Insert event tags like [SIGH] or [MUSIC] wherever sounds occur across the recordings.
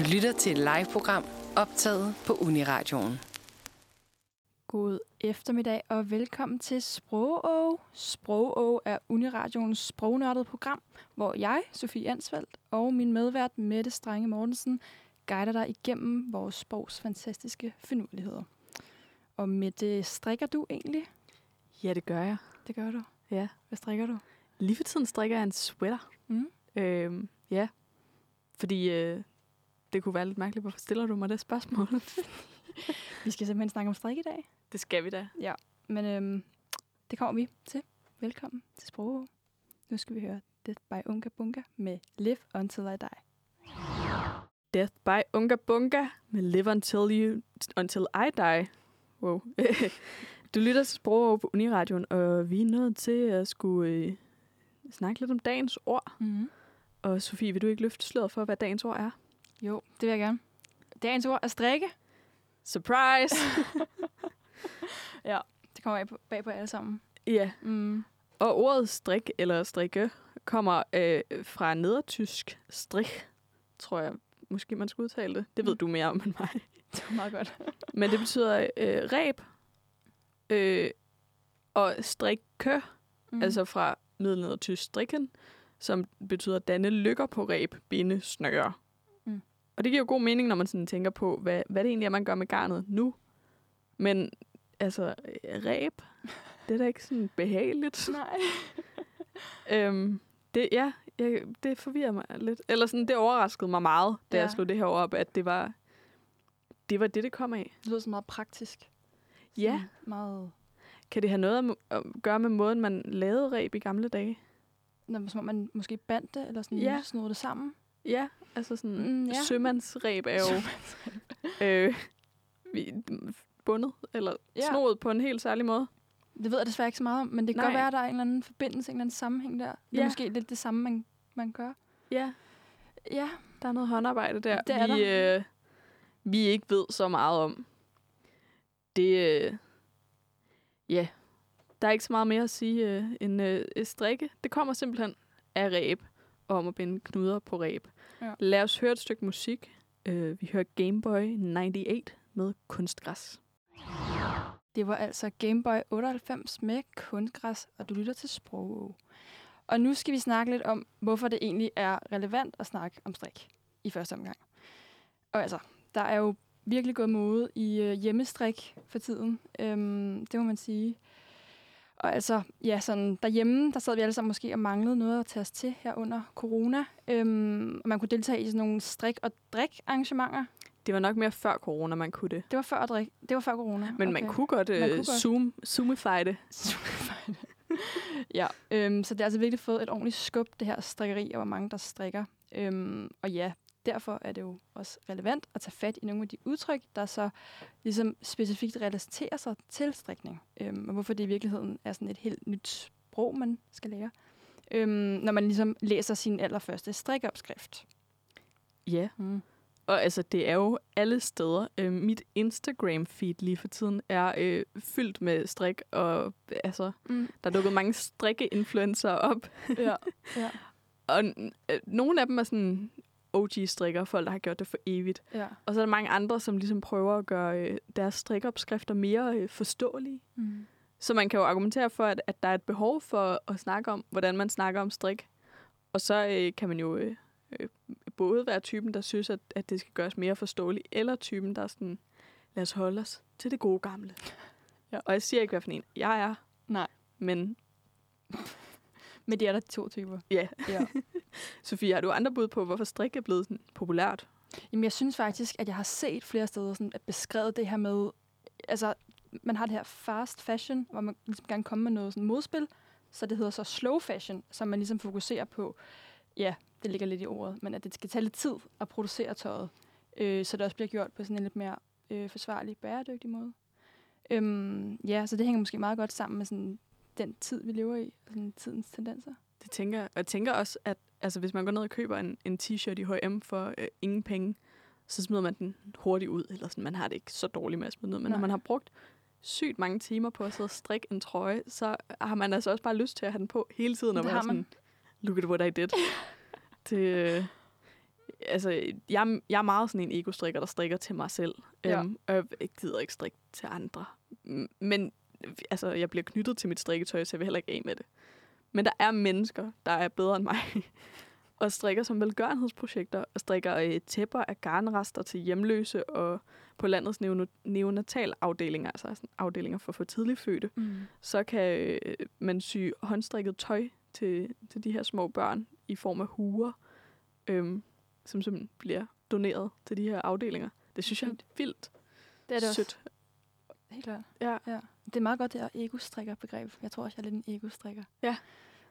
Du lytter til et live-program optaget på Uniradioen. God eftermiddag og velkommen til Sprogå. Sprogå er Uniradioens sprognørdede program, hvor jeg, Sofie Ansfeldt, og min medvært Mette Strenge Mortensen guider dig igennem vores sprogs fantastiske finurligheder. Og Mette, strikker du egentlig? Ja, det gør jeg. Det gør du. Ja. Hvad strikker du? Lige for tiden strikker jeg en sweater. Mm. Øhm, ja. Fordi øh, det kunne være lidt mærkeligt. Hvorfor stiller du mig det spørgsmål? [LAUGHS] Vi skal simpelthen snakke om strik i dag. det skal vi da. Men øhm, det kommer vi til. Velkommen til Sprogå. Nu skal vi høre Death by Unga Bunga med Live Until I Die. Death by Unga Bunga med Live Until, you, until I Die. Wow. [LAUGHS] du lytter til Sprog på Uniradioen, og vi er nået til at skulle øh, snakke lidt om dagens ord. Mm-hmm. Og Sofie, vil du ikke løfte sløret for, hvad dagens ord er? Jo, det vil jeg gerne. Dagens ord er strikke. Surprise! [LAUGHS] Det kommer bag på, bag på alle sammen. ja, Mm. Og ordet strik eller strikke kommer øh, fra nedertysk strik, tror jeg måske man skal udtale det. Det ved Mm. du mere om end mig. [LAUGHS] Det var meget godt. [LAUGHS] Men det betyder øh, ræb øh, og strikke, mm. altså fra middelnedertysk strikken, som betyder danne lykker på ræb, binde, snøre. Og det giver jo god mening, når man sådan tænker på, hvad, hvad det egentlig er, man gør med garnet nu. Men altså, øh, ræb, [LAUGHS] det er da ikke sådan behageligt. Nej. [LAUGHS] Øhm, det, ja, jeg, det forvirrer mig lidt. Eller sådan, det overraskede mig meget, da ja. Jeg slog det her op, at det var det, var det, det kom af. Det lyder så meget praktisk. Ja. Sådan Meget... Kan det have noget at, gøre med måden, man lavede ræb i gamle dage? Nå, som om man måske bandt det, eller sådan ja. snurrede det sammen. Ja, altså sådan, Mm, ja. sømandsræb er jo [LAUGHS] øh, bundet, eller Ja. snoet på en helt særlig måde. Det ved jeg desværre ikke så meget om, men det kan Nej. godt være, at der er en eller anden forbindelse, en eller anden sammenhæng der. Det er Ja. måske lidt det samme, man, man gør. Ja, Ja, der er noget håndarbejde der, Det er vi, Øh, vi ikke ved så meget om. Det, øh, ja, der er ikke så meget mere at sige øh, end øh, strikke. Det kommer simpelthen af ræb, og om at binde knuder på ræb. Ja. Lad os høre et stykke musik. Øh, vi hører Gameboy 98 med kunstgræs. det var altså Game Boy 98 med kunstgræs, og du lytter til Sprog. Og nu skal vi snakke lidt om, hvorfor det egentlig er relevant at snakke om strik i første omgang. Og altså, der er jo virkelig gået mode i øh, hjemmestrik for tiden. Øhm, det må man sige. Og altså, ja, sådan derhjemme, der sad vi alle sammen måske og manglede noget at tage os til her under corona. Øhm, og man kunne deltage i sådan nogle strik- og drik-arrangementer. Det var nok mere før corona, man kunne det. Det var før, drik. det var før corona. Men okay. man kunne godt, øh, Man kunne godt. Zoom, zoomify det. [LAUGHS] ja, øhm, så det har altså virkelig fået et ordentligt skub, det her strikkeri, og hvor mange der strikker. Øhm, og ja, derfor er det jo også relevant at tage fat i nogle af de udtryk, der så ligesom specifikt relaterer sig til strikning. Øhm, og hvorfor det i virkeligheden er sådan et helt nyt sprog, man skal lære. Øhm, når man ligesom læser sin allerførste strikopskrift. Ja. Mm. Og altså, det er jo alle steder. Øh, mit Instagram-feed lige for tiden er øh, fyldt med strik, og altså, Mm. der er dukket mange strikke-influencer op. Ja, [LAUGHS] ja, Og øh, nogle af dem er sådan OG-strikker, folk, der har gjort det for evigt. ja. Og så er der mange andre, som ligesom prøver at gøre øh, deres strikopskrifter mere øh, forståelige. Mm. Så man kan jo argumentere for, at, at der er et behov for at snakke om, hvordan man snakker om strik. Og så øh, kan man jo øh, øh, både være typen, der synes, at, at det skal gøres mere forståeligt, eller typen, der er sådan, lad os holde os til det gode gamle. Ja. Og jeg siger ikke, hvad for en jeg er. Nej. Men Men det er der to typer. ja, Ja. [LAUGHS] Sofie, har du andre bud på, hvorfor strik er blevet sådan populært? Jamen, jeg synes faktisk, at jeg har set flere steder sådan, at beskrevet det her med, altså, man har det her fast fashion, hvor man ligesom gerne kommer med noget sådan modspil, så det hedder så slow fashion, som man ligesom fokuserer på, ja, det ligger lidt i ordet, men at det skal tage lidt tid at producere tøjet, øh, så det også bliver gjort på sådan en lidt mere øh, forsvarlig, bæredygtig måde. Øhm, ja, så det hænger måske meget godt sammen med sådan den tid, vi lever i, og sådan tidens tendenser. Det tænker jeg. Og jeg tænker også, at altså, hvis man går ned og køber en, en t-shirt i H&M for øh, ingen penge, så smider man den hurtigt ud. Eller sådan, man har det ikke så dårligt med at smide ud. Men Nej. når man har brugt sygt mange timer på at sidde og strikke en trøje, så har man altså også bare lyst til at have den på hele tiden. Og være man. sådan, look at what I did. [LAUGHS] det, øh, altså, jeg, jeg er meget sådan en ego-strikker, der strikker til mig selv. Ja. Øhm, og jeg gider ikke strikke til andre. Men altså, jeg bliver knyttet til mit strikketøj, så jeg vil heller ikke af med det. Men der er mennesker, der er bedre end mig, [LAUGHS] og strikker som velgørenhedsprojekter, og strikker øh, tæpper af garnrester til hjemløse, og på landets neonatalafdelinger, altså sådan afdelinger for for tidligt fødte, Mm. så kan øh, man sy håndstrikket tøj til, til de her små børn i form af huer, øhm, som simpelthen bliver doneret til de her afdelinger. Det synes jeg er vildt Det er det også. Helt klart. Ja. ja. Det er meget godt, det her ego-strikker-begreb. Jeg tror også, jeg er lidt en ego-strikker. Ja.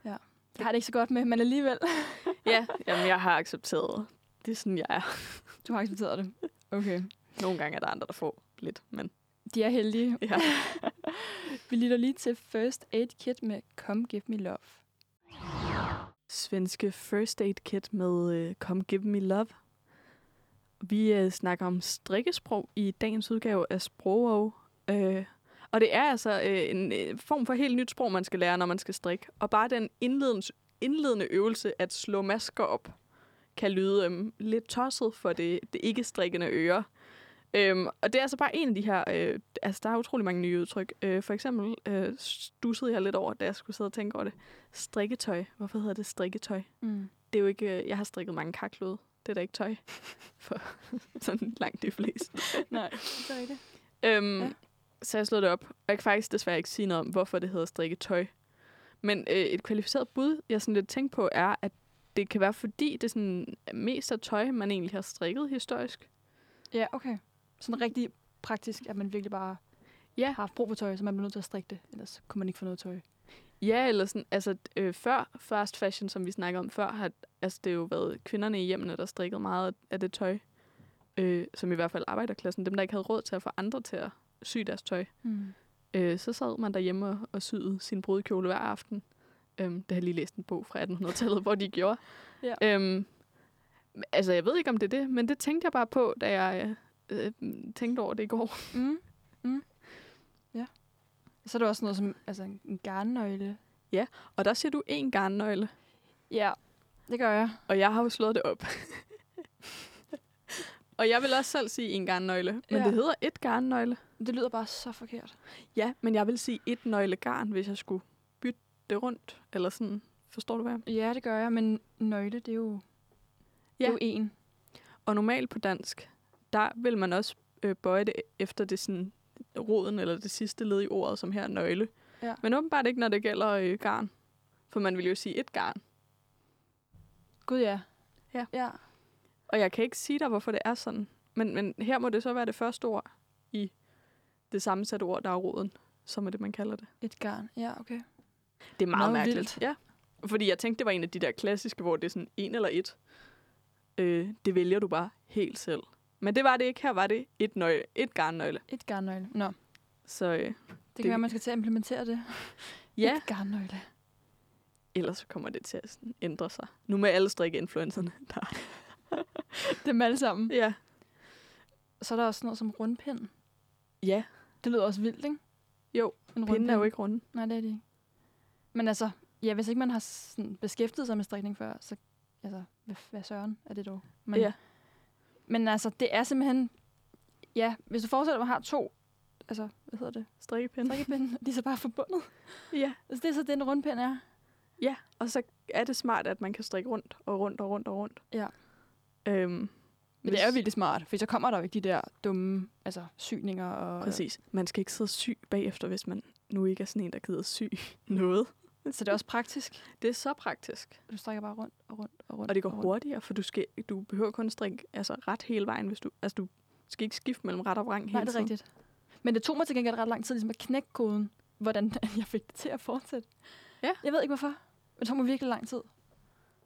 Ja. Det har det ikke så godt med, men alligevel. [LAUGHS] ja, jamen, jeg har accepteret. Det er sådan, jeg er. Du har accepteret det. Okay. Nogle gange er der andre, der får lidt, men De er heldige. ja. [LAUGHS] Vi lytter lige til First Aid Kit med Come Give Me Love. Svenske First Aid Kit med øh, Come Give Me Love. Vi øh, snakker om strikkesprog i dagens udgave af Sprogog. Øh, og det er altså øh, en øh, form for helt nyt sprog, man skal lære, når man skal strikke. Og bare den indledende, indledende øvelse at slå masker op, kan lyde øhm, lidt tosset for det, det ikke-strikkende øre. Øhm, og det er altså bare en af de her, øh, altså der er utrolig mange nye udtryk. Øh, for eksempel øh, stussede jeg lidt over, da jeg skulle sidde og tænke over det. Strikketøj. Hvorfor hedder det strikketøj? Mm. Det er jo ikke, øh, jeg har strikket mange kaklude. Det er da ikke tøj. [LAUGHS] For sådan langt de fleste. Nej, det er rigtigt. Øhm, Ja. Så jeg slået det op. Og jeg kan faktisk desværre ikke sige noget om, hvorfor det hedder strikketøj. Men øh, et kvalificeret bud, jeg sådan lidt tænkt på, er, at det kan være fordi, det er sådan mest af tøj, man egentlig har strikket historisk. Ja, okay. Sådan rigtig praktisk, at man virkelig bare Ja. har haft brug for tøj, så man bliver nødt til at strikke det. Ellers kunne man ikke få noget tøj. Ja, eller sådan, altså øh, før fast fashion, som vi snakkede om før, har altså, det jo været kvinderne i hjemmene, der strikkede meget af det tøj. Øh, som i hvert fald arbejderklassen, dem der ikke havde råd til at få andre til at sy deres tøj. Mm. Øh, så sad man derhjemme og, og syede sin brudekjole hver aften. Øhm, det har jeg lige læst en bog fra 1800-tallet, hvor de gjorde. [LAUGHS] Ja. Øhm, altså, jeg ved ikke, om det er det, men det tænkte jeg bare på, da jeg øh, øh, tænkte over det i går. Mm. Mm. Ja. Så er der også noget som altså en garnnøgle. Og der siger du en garnnøgle, Ja, det gør jeg. og jeg har jo slået det op. [LAUGHS] og jeg vil også selv sige en garnnøgle, men Ja. det hedder et garnnøgle. Det lyder bare så forkert. Ja, men jeg vil sige et nøgle garn, hvis jeg skulle bytte det rundt, eller sådan. Forstår du, hvad jeg Ja, det gør jeg, men nøgle, det er jo, det er Ja. jo en. Og normalt på dansk, der vil man også øh, bøje det efter det sådan roden eller det sidste led i ordet, som her er nøgle. Ja. Men åbenbart ikke, når det gælder øh, garn. For man vil jo sige et garn. Gud ja. Ja. Ja. Og jeg kan ikke sige dig, hvorfor det er sådan. Men, men her må det så være det første ord i det sammensatte ord, der er roden, som er det, man kalder det. Et garn. Ja, okay. Det er meget, Meget mærkeligt. vildt. Ja. Fordi jeg tænkte, det var en af de der klassiske, hvor det er sådan en eller et. Øh, det vælger du bare helt selv. Men det var det ikke. Her var det et, nøgle, et garnnøgle. Et garnnøgle. Nå, Så øh, det, det kan være, man skal til at implementere det. [LAUGHS] ja, Et garnnøgle. ellers så kommer det til at sådan ændre sig. Nu med alle strikke-influencerne. Der. [LAUGHS] [LAUGHS] Dem alle sammen. Ja. Så er der også noget som rundpind. Ja, Det lyder også vildt, ikke? jo. En Pinden er jo ikke runde. Nej, det er det ikke. Men altså, ja, hvis ikke man har sådan beskæftiget sig med strikning før, så altså, hvad, hvad søren er det dog? Men, Ja. men altså, det er simpelthen, ja, hvis du forestiller dig, at man har to, altså, hvad hedder det, Strikkepinde. strikkepinde, [LAUGHS] de er så bare forbundet. Ja. Altså, det er så det, en rundpind er. ja, og så er det smart, at man kan strikke rundt og rundt og rundt og rundt. Ja. Øhm, Men det er jo virkelig smart, for så kommer der jo ikke de der dumme altså, syninger. Og, Præcis. Man skal ikke sidde syg bagefter, hvis man nu ikke er sådan en, der gider sy noget. Så det er også praktisk. Det er så praktisk. Du strikker bare rundt og rundt og rundt. Og det går rundt. hurtigere, for du, skal, du behøver kun strikke altså, ret hele vejen, hvis du, altså, du skal ikke skifte mellem ret og vrang hele Nej, det er tiden. rigtigt. Men det tog mig til gengæld ret lang tid ligesom at knække koden, hvordan [LAUGHS] jeg fik det til at fortsætte. Ja. Jeg ved ikke hvorfor. Men det tog mig virkelig lang tid.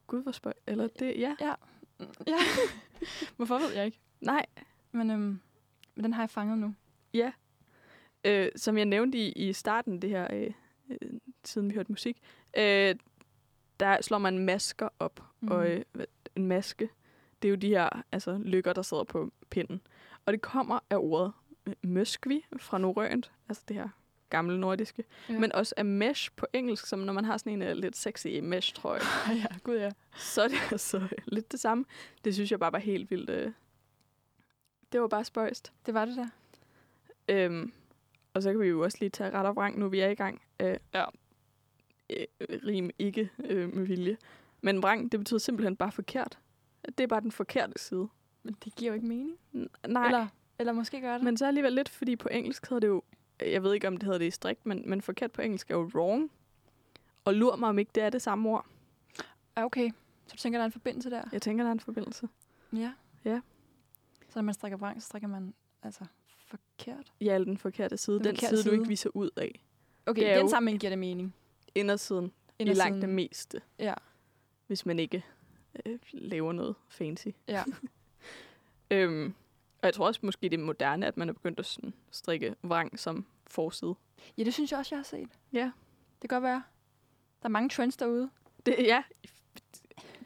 Gud, hvor spøj. Eller det, ja. Ja. [LAUGHS] hvorfor ved jeg ikke. Nej, Men, øhm, men den har jeg fanget nu. Ja. Øh, som jeg nævnte i, i starten, det her, øh, øh, siden vi hørte musik, øh, der slår man masker op. Mm. Og øh, en maske, det er jo de her altså, lykker, der sidder på pinden. Og det kommer af ordet øh, møskvi fra norrønt, altså det her gamle nordiske. Ja. Men også af mesh på engelsk, som når man har sådan en uh, lidt sexy mesh, tror jeg. [LAUGHS] ja, gud ja. så er det [LAUGHS] altså lidt det samme. Det synes jeg bare var helt vildt. Øh. Det var bare spøjst. Det var det der. Øhm, og så kan vi jo også lige tage ret og vrang, nu vi er i gang. Øh, Ja. øh, rim ikke øh, med vilje. Men vrang, det betyder simpelthen bare forkert. Det er bare den forkerte side. Men det giver jo ikke mening. N- nej, Eller, eller måske gør det. men så alligevel lidt, fordi på engelsk hedder det jo, jeg ved ikke om det hedder det i strik, men, men forkert på engelsk er jo wrong. Og lur mig om ikke det er det samme ord. Ja, okay. Så du tænker, der er en forbindelse der? Jeg tænker, der er en forbindelse. Ja. Ja. Så når man strikker vrang, så strikker man altså forkert. Ja, den forkerte side. Den Den, forkerte side, du side. ikke viser ud af. Okay, Det den sammenhæng giver det mening. Indersiden i langt Indersiden. det meste. Ja. hvis man ikke øh, laver noget fancy. Ja. [LAUGHS] øhm, og jeg tror også måske, det er moderne, at man er begyndt at sådan, strikke vrang som forside. ja, det synes jeg også, jeg har set. Ja. Det kan godt være. Der er mange trends derude. Det, ja,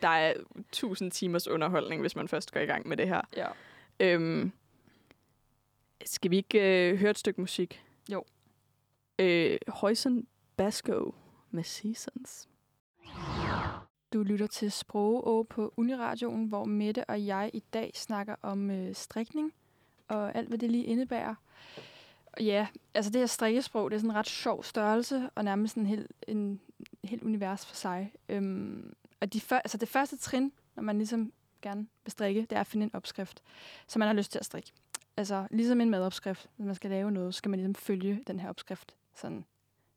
der er tusind timers underholdning, hvis man først går i gang med det her. Ja. Øhm, skal vi ikke øh, høre et stykke musik? Jo. Øh, Højsen Basco med Seasons. Du lytter til Sprogå på Uniradioen, hvor Mette og jeg i dag snakker om øh, strikning og alt, hvad det lige indebærer. Ja, altså det her strikkesprog, det er sådan en ret sjov størrelse, og nærmest en helt, en, helt univers for sig. Øhm, og de før, altså det første trin, når man ligesom gerne vil strikke, det er at finde en opskrift, som man har lyst til at strikke. Altså ligesom en madopskrift, når man skal lave noget, så skal man ligesom følge den her opskrift sådan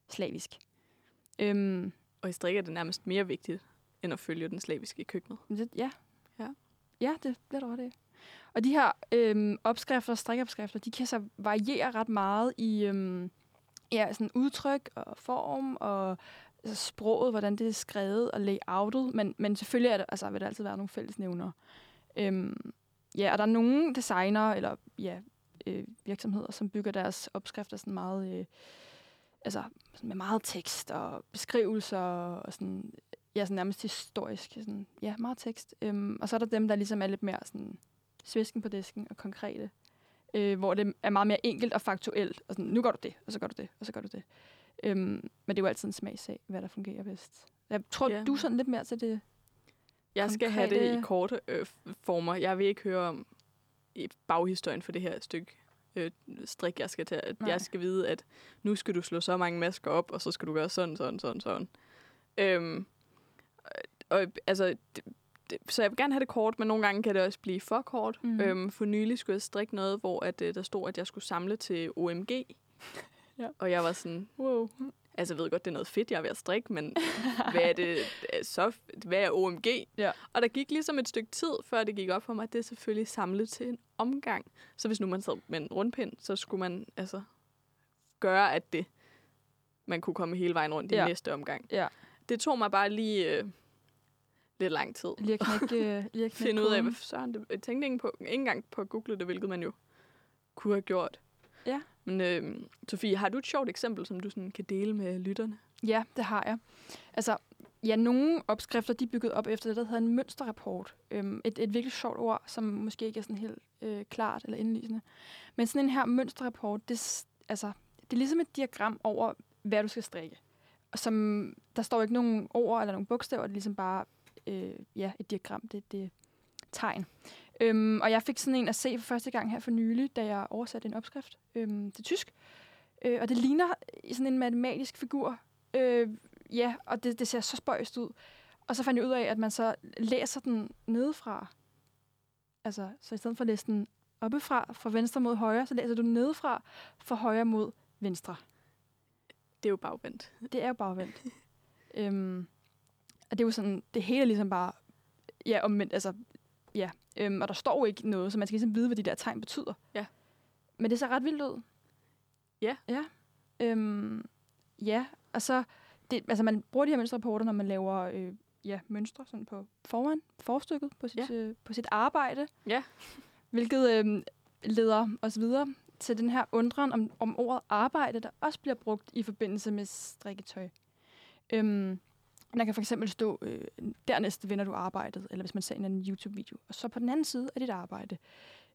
slavisk. Øhm, Og i strikker er det nærmest mere vigtigt, end at følge den slaviske i køkkenet. Det, ja. Ja. Ja, det bliver du ret i. Og de her øhm, opskrifter, strikopskrifter, de kan så variere ret meget i øhm, ja, sådan udtryk og form og altså sproget, hvordan det er skrevet og layoutet. Men, men selvfølgelig er der, altså, vil der altid være nogle fællesnævnere. Øhm, ja, og der er nogle designer eller ja, øh, virksomheder, som bygger deres opskrifter sådan meget... Øh, altså med meget tekst og beskrivelser og sådan ja, sådan nærmest historisk. Sådan, ja, meget tekst. Øhm, og så er der dem, der ligesom er lidt mere sådan svisken på disken og konkrete. Øh, hvor det er meget mere enkelt og faktuelt. Og sådan, nu gør du det, og så gør du det, og så gør du det. Øhm, men det er jo altid en smagsag, hvad der fungerer bedst. Jeg tror, Ja. du er sådan lidt mere til det. Jeg skal have det i korte øh, former. Jeg vil ikke høre om baghistorien for det her stykke øh, strik, jeg skal. At Nej. Jeg skal vide, at nu skal du slå så mange masker op, og så skal du gøre sådan, sådan, sådan, sådan. Øhm, og, altså, det, det, så jeg vil gerne have det kort, men nogle gange kan det også blive for kort. Mm. Øhm, for nylig skulle jeg strikke noget, hvor at, øh, der stod, at jeg skulle samle til OMG. [LAUGHS] Ja. Og jeg var sådan, Wow. Altså, jeg ved godt, det er noget fedt, jeg er ved at strikke, men [LAUGHS] hvad er det øh, så? Hvad er OMG? Ja. Og der gik ligesom et stykke tid, før det gik op for mig, at det er selvfølgelig samlet til en omgang. Så hvis nu man sad med en rundpind, så skulle man altså gøre, at det man kunne komme hele vejen rundt i Ja. næste omgang. Ja. Det tog mig bare lige øh, lidt lang tid. Lige at knække, øh, lige at [LAUGHS] knække Finde ud af, hvad søren det... Jeg tænkte ikke, på, ikke engang på at google det, hvilket man jo kunne have gjort. Ja. Men øh, Sofie, har du et sjovt eksempel, som du sådan kan dele med lytterne? Ja, det har jeg. Altså, ja, nogle opskrifter, de er bygget op efter det, der hedder en mønsterrapport. Øhm, et, et virkelig sjovt ord, som måske ikke er sådan helt øh, klart eller indlysende. Men sådan en her mønsterrapport, det, altså, det er ligesom et diagram over, hvad du skal strikke. Og som, der står ikke nogen ord eller nogen bogstaver, det er ligesom bare øh, ja, et diagram, det, det er tegn. Øhm, og jeg fik sådan en at se for første gang her for nylig, da jeg oversatte en opskrift øhm, til tysk. Øh, og det ligner sådan en matematisk figur. Øh, ja, og det, det ser så spøjst ud. Og så fandt jeg ud af, at man så læser den nedefra. Altså, så i stedet for at læse den oppefra, fra venstre mod højre, så læser du den nedefra, fra højre mod venstre. Det er jo bagvendt. Det er jo bagvendt. [LAUGHS] øhm, og det er jo sådan, det hele er ligesom bare, ja, omvendt, altså, ja. Øhm, og der står jo ikke noget, så man skal ligesom vide, hvad de der tegn betyder. Ja. Men det ser ret vildt ud. Ja. Ja. Øhm, ja, og så, det, altså man bruger de her mønsterrapporter, når man laver øh, ja, mønstre sådan på foran, forstykket på sit, Ja. øh, på sit arbejde. Ja. Hvilket øh, leder os videre til den her undren om, om ordet arbejde, der også bliver brugt i forbindelse med strikketøj. Øhm, der kan for eksempel stå, øh, dernæst vinder du arbejdet, eller hvis man ser en anden YouTube-video, og så på den anden side er dit arbejde.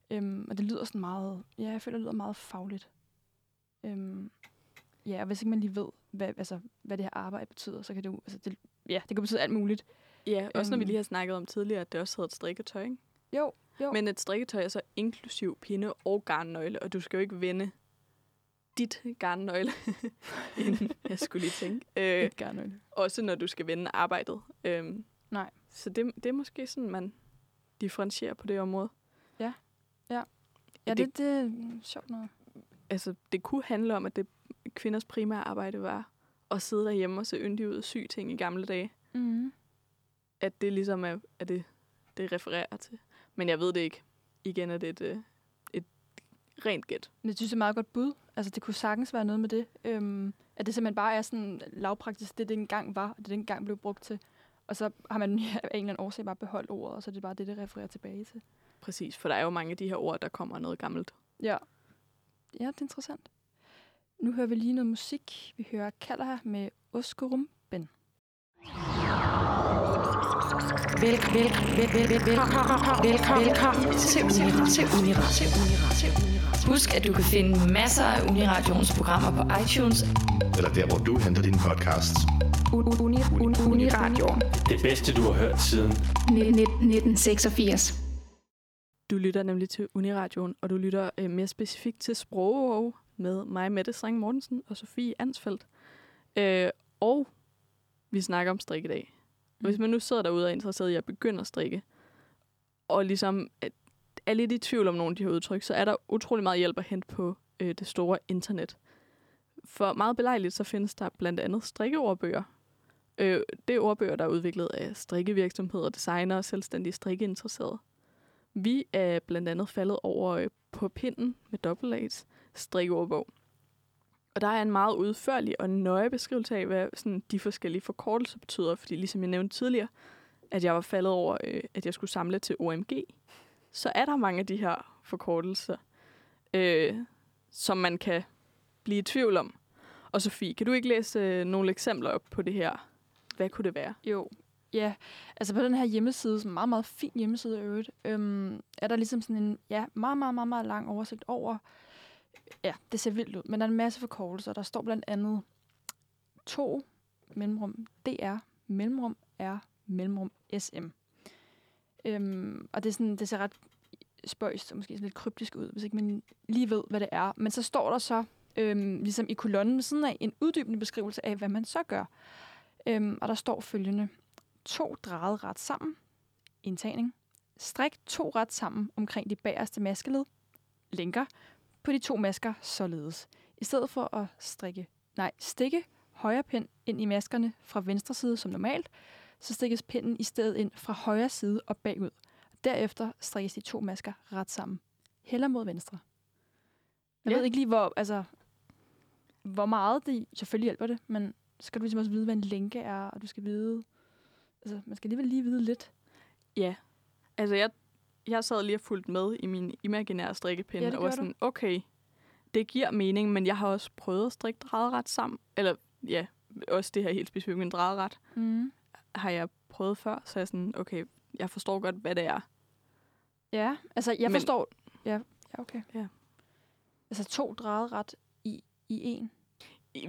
Øhm, og det lyder sådan meget, ja, jeg føler, det lyder meget fagligt. Øhm, ja, og hvis ikke man lige ved, hvad, altså, hvad det her arbejde betyder, så kan det jo, altså, det, ja, det kan betyde alt muligt. Ja, også når vi Øhm. lige har snakket om tidligere, at det også hedder et strikketøj, ikke? Jo, jo. Men et strikketøj er så inklusiv pinde og garnnøgle, og du skal jo ikke vende dit garnnøgle, [LAUGHS] inden jeg skulle lige tænke. [LAUGHS] Øh, gerne. også når du skal vende arbejdet. Øhm, Nej. Så det, det er måske sådan, man differentierer på det område. Ja, det- det, det er sjovt noget. Altså, det kunne handle om, at det kvinders primære arbejde var at sidde derhjemme og se yndig ud og sy ting i gamle dage. Mm. At det ligesom er, er det, det refererer til. Men jeg ved det ikke. Igen er det et, øh, et rent gæt. Men det synes jeg er et meget godt bud. Altså, det kunne sagtens være noget med det. Øhm, at det simpelthen bare er sådan lavpraktisk, det det engang var, og det det engang blev brugt til. Og så har man af en eller anden årsag bare beholdt ordet, og så er det bare det, det refererer tilbage til. Præcis, for der er jo mange af de her ord, der kommer noget gammelt. Ja. Ja, det er interessant. Nu hører vi lige noget musik. Vi hører Kalder her med Oskurum Ben. Vel, vel, vel, vel, vel, vel, velkommen, velkommen til Uniradio. Husk, at du kan finde masser af Uniradions programmer på iTunes. eller der, hvor du henter dine podcasts. Uni, uni, Uniradio. Det bedste, du har hørt siden 1986. Du lytter nemlig til Uniradioen, og du lytter øh, mere specifikt til Sprogov med mig, Mette Streng Mortensen og Sofie Ansfeldt. Øh, og vi snakker om strik i dag. Og hvis man nu sidder derude og er interesseret i at begynde at strikke, og ligesom er- er lidt i tvivl om nogle af de her udtryk, så er der utrolig meget hjælp at hente på øh, det store internet. For meget belejligt, så findes der blandt andet strikkeordbøger. Øh, det er ordbøger, der er udviklet af strikkevirksomheder, designere og selvstændige strikkeinteresserede. Vi er blandt andet faldet over øh, på pinden med dobbelt A's strikkeordbog. Og der er en meget udførlig og nøje beskrivelse af, hvad sådan, de forskellige forkortelser betyder. Fordi ligesom jeg nævnte tidligere, at jeg var faldet over, øh, at jeg skulle samle til OMG, så er der mange af de her forkortelser, øh, som man kan blive i tvivl om. Og Sofie, kan du ikke læse øh, nogle eksempler op på det her? Hvad kunne det være? Jo, ja. Altså på den her hjemmeside, som er meget, meget fin hjemmeside i øvrigt, øhm, er der ligesom sådan en ja, meget, meget, meget, meget lang oversigt over, ja, det ser vildt ud, men der er en masse forkortelser. Der står blandt andet to mellemrum DR, mellemrum R, mellemrum SM. Øhm, og det, er sådan, det ser ret spøjst og måske sådan lidt kryptisk ud, hvis ikke man lige ved, hvad det er. Men så står der så, øhm, ligesom i kolonnen ved siden af, en uddybende beskrivelse af, hvad man så gør. Øhm, og der står følgende. To drejet ret sammen. Indtagning. Strik to ret sammen omkring de bagerste maskeled. Linker på de to masker således. I stedet for at strikke, nej, stikke højre pind ind i maskerne fra venstre side som normalt, så stikkes pinden i stedet ind fra højre side og bagud. Derefter strikkes de to masker ret sammen. Heller mod venstre. Jeg Ja. ved ikke lige, hvor, altså, hvor meget det selvfølgelig hjælper det, men skal du ligesom også vide, hvad en lænke er, og du skal vide... Altså, man skal alligevel lige vide lidt. Ja. Altså, jeg, jeg sad lige og fulgt med i min imaginære strikkepinde, Ja, og var gjorde du. sådan, okay, det giver mening, men jeg har også prøvet at strikke drejeret sammen. Eller, ja, også det her helt specifikt, men drejeret Mm. Har jeg prøvet før, så jeg er sådan, okay, jeg forstår godt, hvad det er. Ja, altså, jeg Men- forstår... Ja, ja, okay. Ja. Altså, to drejet ret i, i en.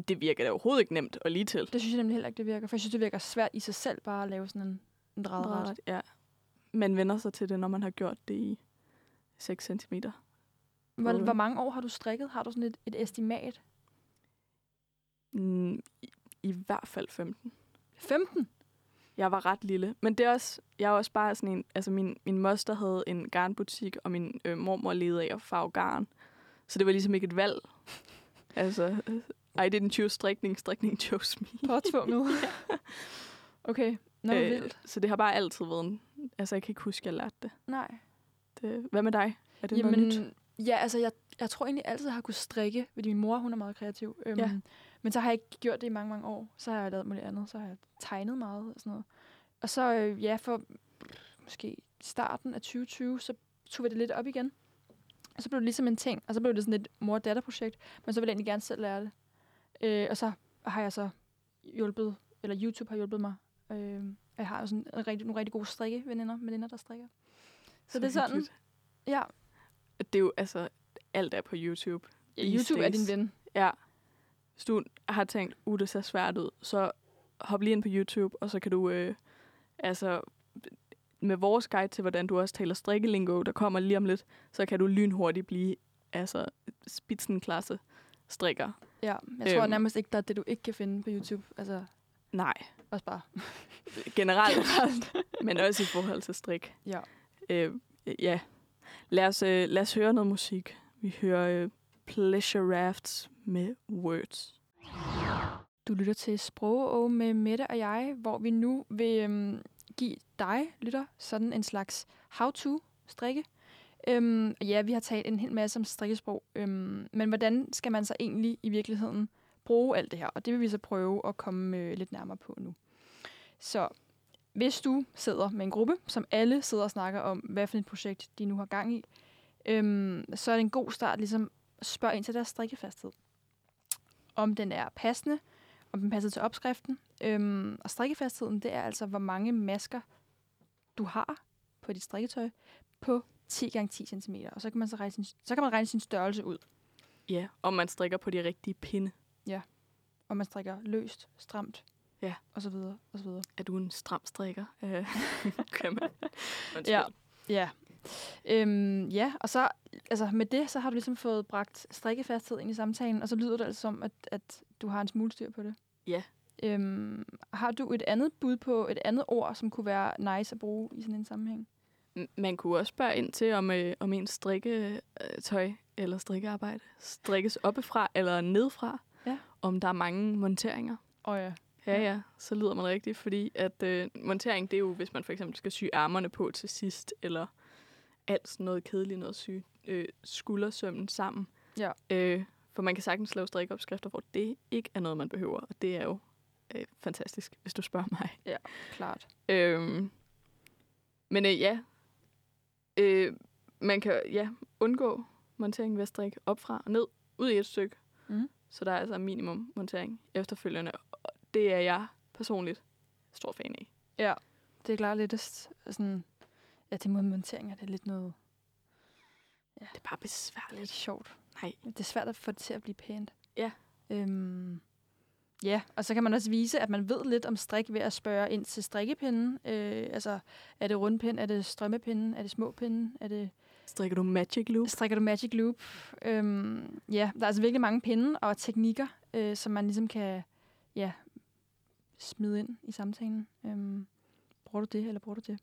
Det virker da overhovedet ikke nemt og lige til. Det synes jeg nemlig heller ikke, det virker. For jeg synes, det virker svært i sig selv bare at lave sådan en, en drejet ret. Drejeret, Ja. Man vender sig til det, når man har gjort det i 6 cm. Hvor, hvor mange år har du strikket? Har du sådan et, et estimat? Mm, i, I hvert fald 15. 15? Jeg var ret lille. Men det er også, jeg er også bare sådan en... Altså, min, min moster havde en garnbutik, og min øh, mormor levede af at farve garn. Så det var ligesom ikke et valg. [LAUGHS] altså, I didn't choose strikning, strikning chose me. Påtvunget. okay, nå, øh, vildt. så det har bare altid været en... Altså, jeg kan ikke huske, at jeg lærte det. Nej. det hvad med dig? Er det noget nyt? ja, altså, jeg, jeg tror egentlig altid, jeg har kunnet strikke, fordi min mor, hun er meget kreativ. Øhm, Ja. Men så har jeg ikke gjort det i mange, mange år. Så har jeg lavet muligt andet. Så har jeg tegnet meget og sådan noget. Og så, øh, ja, for måske starten af 2020, så tog vi det lidt op igen. Og så blev det ligesom en ting, og så blev det sådan et mor-datter-projekt, men så ville jeg egentlig gerne selv lære det. Øh, og så har jeg så hjulpet, eller YouTube har hjulpet mig. Øh, jeg har jo sådan en rigtig, nogle rigtig gode strikkeveninder, veninder, der strikker. Så, så det er sådan, hyggeligt. ja, Det er jo, altså, alt er på YouTube. ja YouTube er din days. ven. Ja. Hvis du har tænkt, uh, det ser svært ud, så hop lige ind på YouTube, og så kan du, øh, altså, med vores guide til, hvordan du også taler strikkelingo, der kommer lige om lidt, så kan du lynhurtigt blive, altså, spidsenklasse strikker. Ja, jeg tror Øhm. nærmest ikke, der er det, du ikke kan finde på YouTube. Altså, Nej, også bare. generelt, men også i forhold til strik. Ja. Øh, ja. Lad os, øh, lad os høre noget musik. Vi hører øh, Pleasure Rafts med Words. Du lytter til Sprogå med Mette og jeg, hvor vi nu vil øhm, give dig, lytter, sådan en slags how-to-strikke. Øhm, ja, vi har talt en hel masse om strikkesprog, øhm, men hvordan skal man så egentlig i virkeligheden bruge alt det her? Og det vil vi så prøve at komme øh, lidt nærmere på nu. Så hvis du sidder med en gruppe, som alle sidder og snakker om, hvad for et projekt de nu har gang i, øhm, så er det en god start ligesom at spørge ind til deres strikkefasthed. Om den er passende, om den passer til opskriften. Øhm, og strikkefastheden, det er altså, hvor mange masker du har på dit strikketøj på 10 x 10 cm. Og så kan man så, regne sin, så kan man regne sin størrelse ud. Ja, om man strikker på de rigtige pinde. Og man strikker løst, stramt, Ja. og så videre, og så videre. Er du en stram strikker? Øh, [LAUGHS] kan man. [LAUGHS] Ja. Ja. Øhm, ja, og så altså med det, så har du ligesom fået bragt strikkefasthed ind i samtalen, og så lyder det altså som, at, at du har en smule styr på det. Ja. Øhm, har du et andet bud på et andet ord, som kunne være nice at bruge i sådan en sammenhæng? Man kunne også spørge ind til, om, øh, om ens strikketøj eller strikkearbejde strikkes oppefra eller nedfra. Ja. Om der er mange monteringer. Åh oh, ja. Ja, ja, så lyder man rigtigt, fordi at øh, montering, det er jo, hvis man for eksempel skal sy ærmerne på til sidst, eller alt sådan noget kedeligt noget sy, øh, skuldersømmen sammen. Ja. Øh, for man kan sagtens lave strikkeopskrifter, hvor det ikke er noget, man behøver, og det er jo øh, fantastisk, hvis du spørger mig. Klart. Øhm, men øh, ja, øh, man kan ja, undgå montering ved at strikke op fra og ned, ud i et stykke. Mhm. Så der er altså minimum montering efterfølgende. Og det er jeg personligt stor fan af. Ja, det er klart lidt sådan... Ja, det med monteringer, det er lidt noget... Det er bare besværligt. lidt sjovt. Nej. Det er svært at få det til at blive pænt. Ja. Øhm, ja, og så kan man også vise, at man ved lidt om strik ved at spørge ind til strikkepinden. Øh, altså, er det rundpind? Er det strømmepinden? Er det små pinde? Er det, Strikker du magic loop? strikker du magic loop? Øhm, ja, der er altså virkelig mange pinde og teknikker, øh, som man ligesom kan ja, smide ind i samtalen. Øhm, bruger du det, eller bruger du det?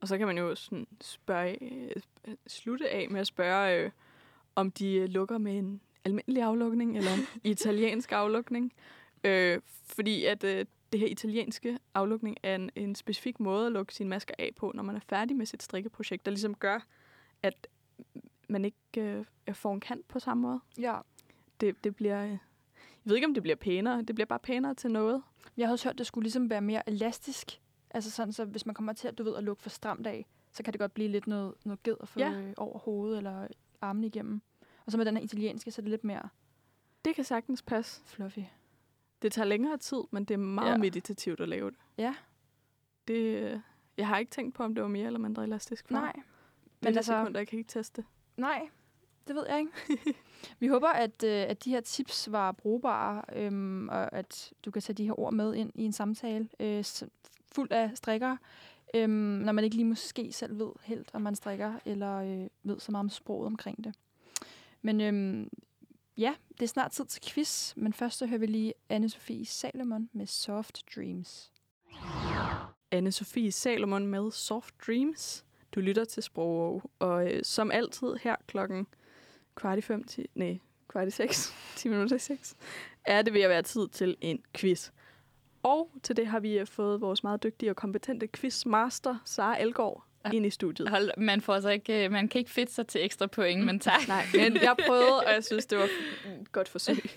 Og så kan man jo sådan spørge, øh, slutte af med at spørge, øh, om de øh, lukker med en almindelig aflukning, eller en [LAUGHS] italiensk aflukning. Øh, fordi at øh, det her italienske aflukning er en, en specifik måde at lukke sine masker af på, når man er færdig med sit strikkeprojekt, der ligesom gør, at man ikke øh, får en kant på samme måde. Ja. Det, det bliver... Øh, jeg ved ikke, om det bliver pænere. Det bliver bare pænere til noget. Jeg har også hørt, at det skulle ligesom være mere elastisk. Altså sådan, så hvis man kommer til at, du ved, at lukke for stramt af, så kan det godt blive lidt noget, noget ged at få Ja. ja. over hovedet eller armen igennem. Og så med den her italienske, så er det lidt mere Det kan sagtens passe. fluffy. Det tager længere tid, men det er meget ja. Meditativt at lave det. Ja. Det, øh, jeg har ikke tænkt på, om det var mere eller mindre elastisk. før. Nej. Men altså, altså, sekunder, jeg kan ikke teste. nej, det ved jeg ikke. [LAUGHS] Vi håber, at, øh, at de her tips var brugbare, øhm, og at du kan tage de her ord med ind i en samtale øh, fuld af strikker, øhm, når man ikke lige måske selv ved helt, om man strikker, eller øh, ved så meget om sproget omkring det. Men øhm, ja, det er snart tid til quiz, men først så hører vi lige Anne-Sophie Salomon med Soft Dreams. Anne-Sophie Salomon med Soft Dreams. Du lytter til Sprog, og øh, som altid her klokken kvart i fem, ti, nej, kvart i seks, [LAUGHS] 10 minutter i seks, er det ved at være tid til en quiz. Og til det har vi øh, fået vores meget dygtige og kompetente quizmaster, Sara Elgård, Ja. ind i studiet. Hold, man, får så ikke, øh, man kan ikke fedte sig til ekstra point, men tak. Nej, men jeg prøvede, og jeg synes, det var et [LAUGHS] godt forsøg. [LAUGHS]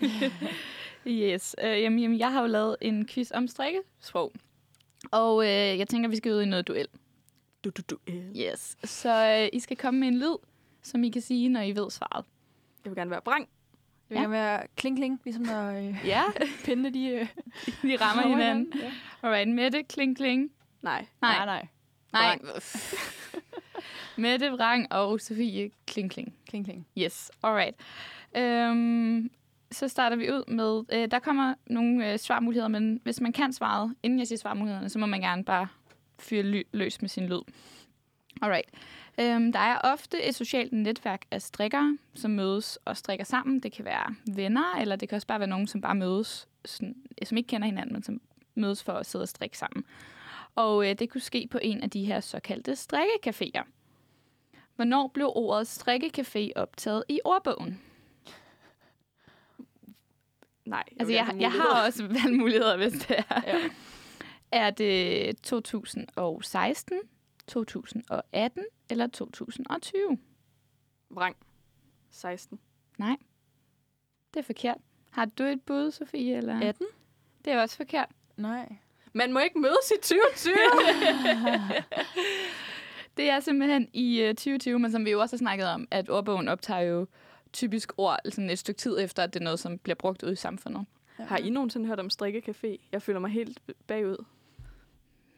Yes. Øh, jamen, jamen, jeg har jo lavet en quiz om strikkesprog. Og øh, jeg tænker, vi skal ud i noget duel. Du, du, du. øh. Yes. Så øh, I skal komme med en lyd, som I kan sige, når I ved svaret. Jeg vil gerne være brang. Det vil Ja. gerne være kling-kling, ligesom når øh, Ja, [LAUGHS] pindene de... Øh, [LAUGHS] de rammer [LAUGHS] hinanden. Alright, Mette, kling, kling. Nej. Nej, nej. nej. Mette, vrang og Sofie, kling, kling. Kling-kling. Yes, alright. Øhm, så starter vi ud med, øh, der kommer nogle øh, svarmuligheder, men hvis man kan svaret, inden jeg siger svarmulighederne, så må man gerne bare fyre ly- løs med sin lyd. Alright. Øhm, der er ofte et socialt netværk af strikkere, som mødes og strikker sammen. Det kan være venner, eller det kan også bare være nogen, som bare mødes, sådan, som ikke kender hinanden, men som mødes for at sidde og strikke sammen. Og øh, det kunne ske på en af de her såkaldte strikkecaféer. Hvornår blev ordet strikkecafé optaget i ordbogen? Nej, Altså, jeg, jeg har også valgmuligheder, hvis det er. Ja. Er det 2016, 2018 eller 2020? Vrang. 16. Det er forkert. Har du et bud, Sofie? Eller? 18? Det er også forkert. Nej. Man må ikke mødes i 2020. [LAUGHS] Det er simpelthen i øh, 2020, men som vi jo også har snakket om, at ordbogen optager jo typisk ord sådan et stykke tid efter, at det er noget, som bliver brugt ud i samfundet. har I nogensinde hørt om strikkecafé? Jeg føler mig helt bagud.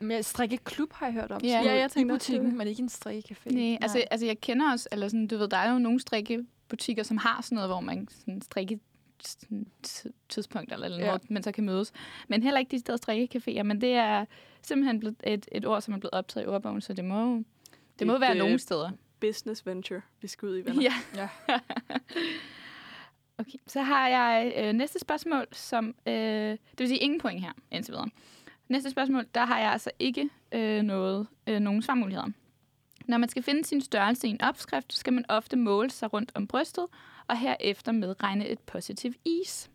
Men strikkeklub har jeg hørt om. Ja. Ja, jeg tænkte I det butikken, men ikke en strikkecafé. Nej, altså, altså jeg kender også, eller sådan, du ved, der er jo nogle strikkebutikker, som har sådan noget, hvor man sådan strikke tidspunkt eller, eller Ja. noget, man så kan mødes. Men heller ikke de steder strikkecaféer, men det er simpelthen blevet et, et ord, som er blevet optaget i ordbogen, så det må, det, det må være øh, nogle steder. Business venture, vi skal ud i, venner. Ja. Ja. [LAUGHS] okay, så har jeg øh, næste spørgsmål, som... Øh, det vil sige ingen point her, indtil videre. Næste spørgsmål, der har jeg altså ikke øh, noget, øh, nogen svarmuligheder. Når man skal finde sin størrelse i en opskrift, skal man ofte måle sig rundt om brystet, og herefter medregne et positive is.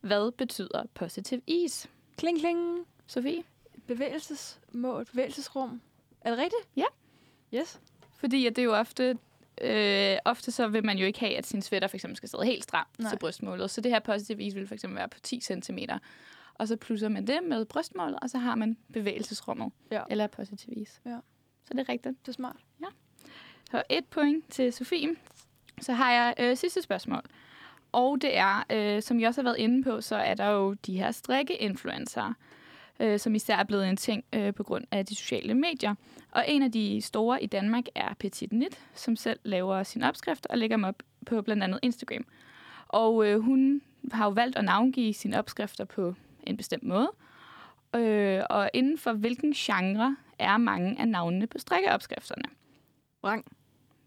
Hvad betyder positive is? Kling, kling. Sofie? Bevægelsesmål, bevægelsesrum. Er det rigtigt? Ja. Yes. Fordi at det er jo ofte, øh, ofte så vil man jo ikke have, at sin sweater for eksempel skal sidde helt stram Nej. til brystmålet. Så det her positive is vil for eksempel være på 10 cm. Og så plusser man det med brystmålet, og så har man bevægelsesrummet. Ja. Eller positive is. Ja. Så det er rigtigt. Det er smart. Så et point til Sofie. Så har jeg øh, sidste spørgsmål. Og det er, øh, som jeg også har været inde på, så er der jo de her strikke-influencer, øh, som især er blevet en ting øh, på grund af de sociale medier. Og en af de store i Danmark er Petit Nit, som selv laver sin opskrift og lægger dem op på blandt andet Instagram. Og øh, hun har jo valgt at navngive sine opskrifter på en bestemt måde. Øh, og inden for hvilken genre er mange af navnene på strikkeopskrifterne? Vrang.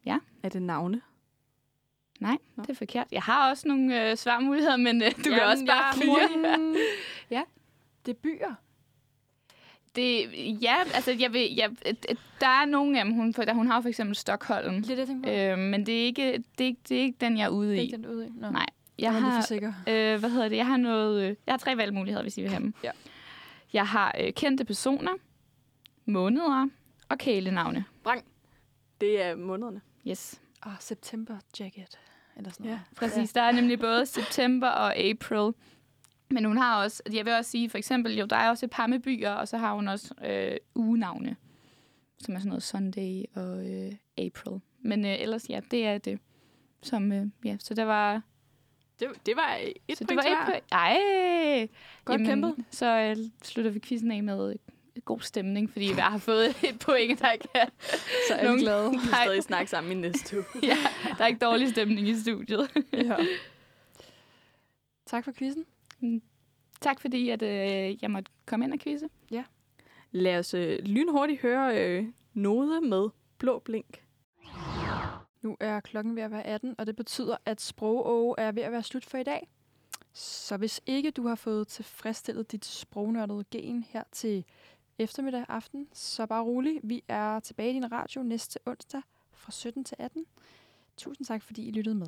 Ja. Er det navne? Nej, Nå. det er forkert. Jeg har også nogle øh, svarmuligheder, men øh, du kan også bare fyre. [LAUGHS] Ja. Det er byer. Det, ja, altså jeg vil, jeg, øh, der er nogle af dem, hun, der, hun har for eksempel Stockholm, Det er det, jeg øh, men det er, ikke, det, er det er ikke den, jeg er ude det er i. ikke den du er ude i. Nå. Nej, jeg er lige har, for sikker. øh, hvad hedder det, jeg har noget, øh, jeg har tre valgmuligheder, hvis I vil have dem. Ja. Jeg har øh, kendte personer, måneder og kælenavne. Vrang. Det er månederne. Yes, Oh, September Jacket. Eller sådan Ja. noget. præcis. Der er nemlig både september og april. Men hun har også, jeg vil også sige, for eksempel, jo, der er også et par med byer, og så har hun også øh, ugenavne, som er sådan noget Sunday og øh, April. Men øh, ellers, ja, det er det. Som, øh, ja, så der var... Det, det var et så point det var et point. Ej! Godt kæmpet. Så øh, slutter vi quizzen af med god stemning, fordi vi har fået [LAUGHS] et point, der kan... Så er vi glade. Vi Nej. stadig snakke sammen i næste [LAUGHS] uge. ja, der er ikke dårlig stemning i studiet. ja. Tak for quizzen. tak fordi, at øh, jeg måtte komme ind og quizze. Lad os øh, lynhurtigt høre øh, Node med blå blink. Nu er klokken ved at være 18, og det betyder, at sprogåge er ved at være slut for i dag. Så hvis ikke du har fået tilfredsstillet dit sprognørdede gen her til eftermiddag aften, så bare rolig. Vi er tilbage i din radio næste onsdag fra 17 til 18. Tusind tak, fordi I lyttede med.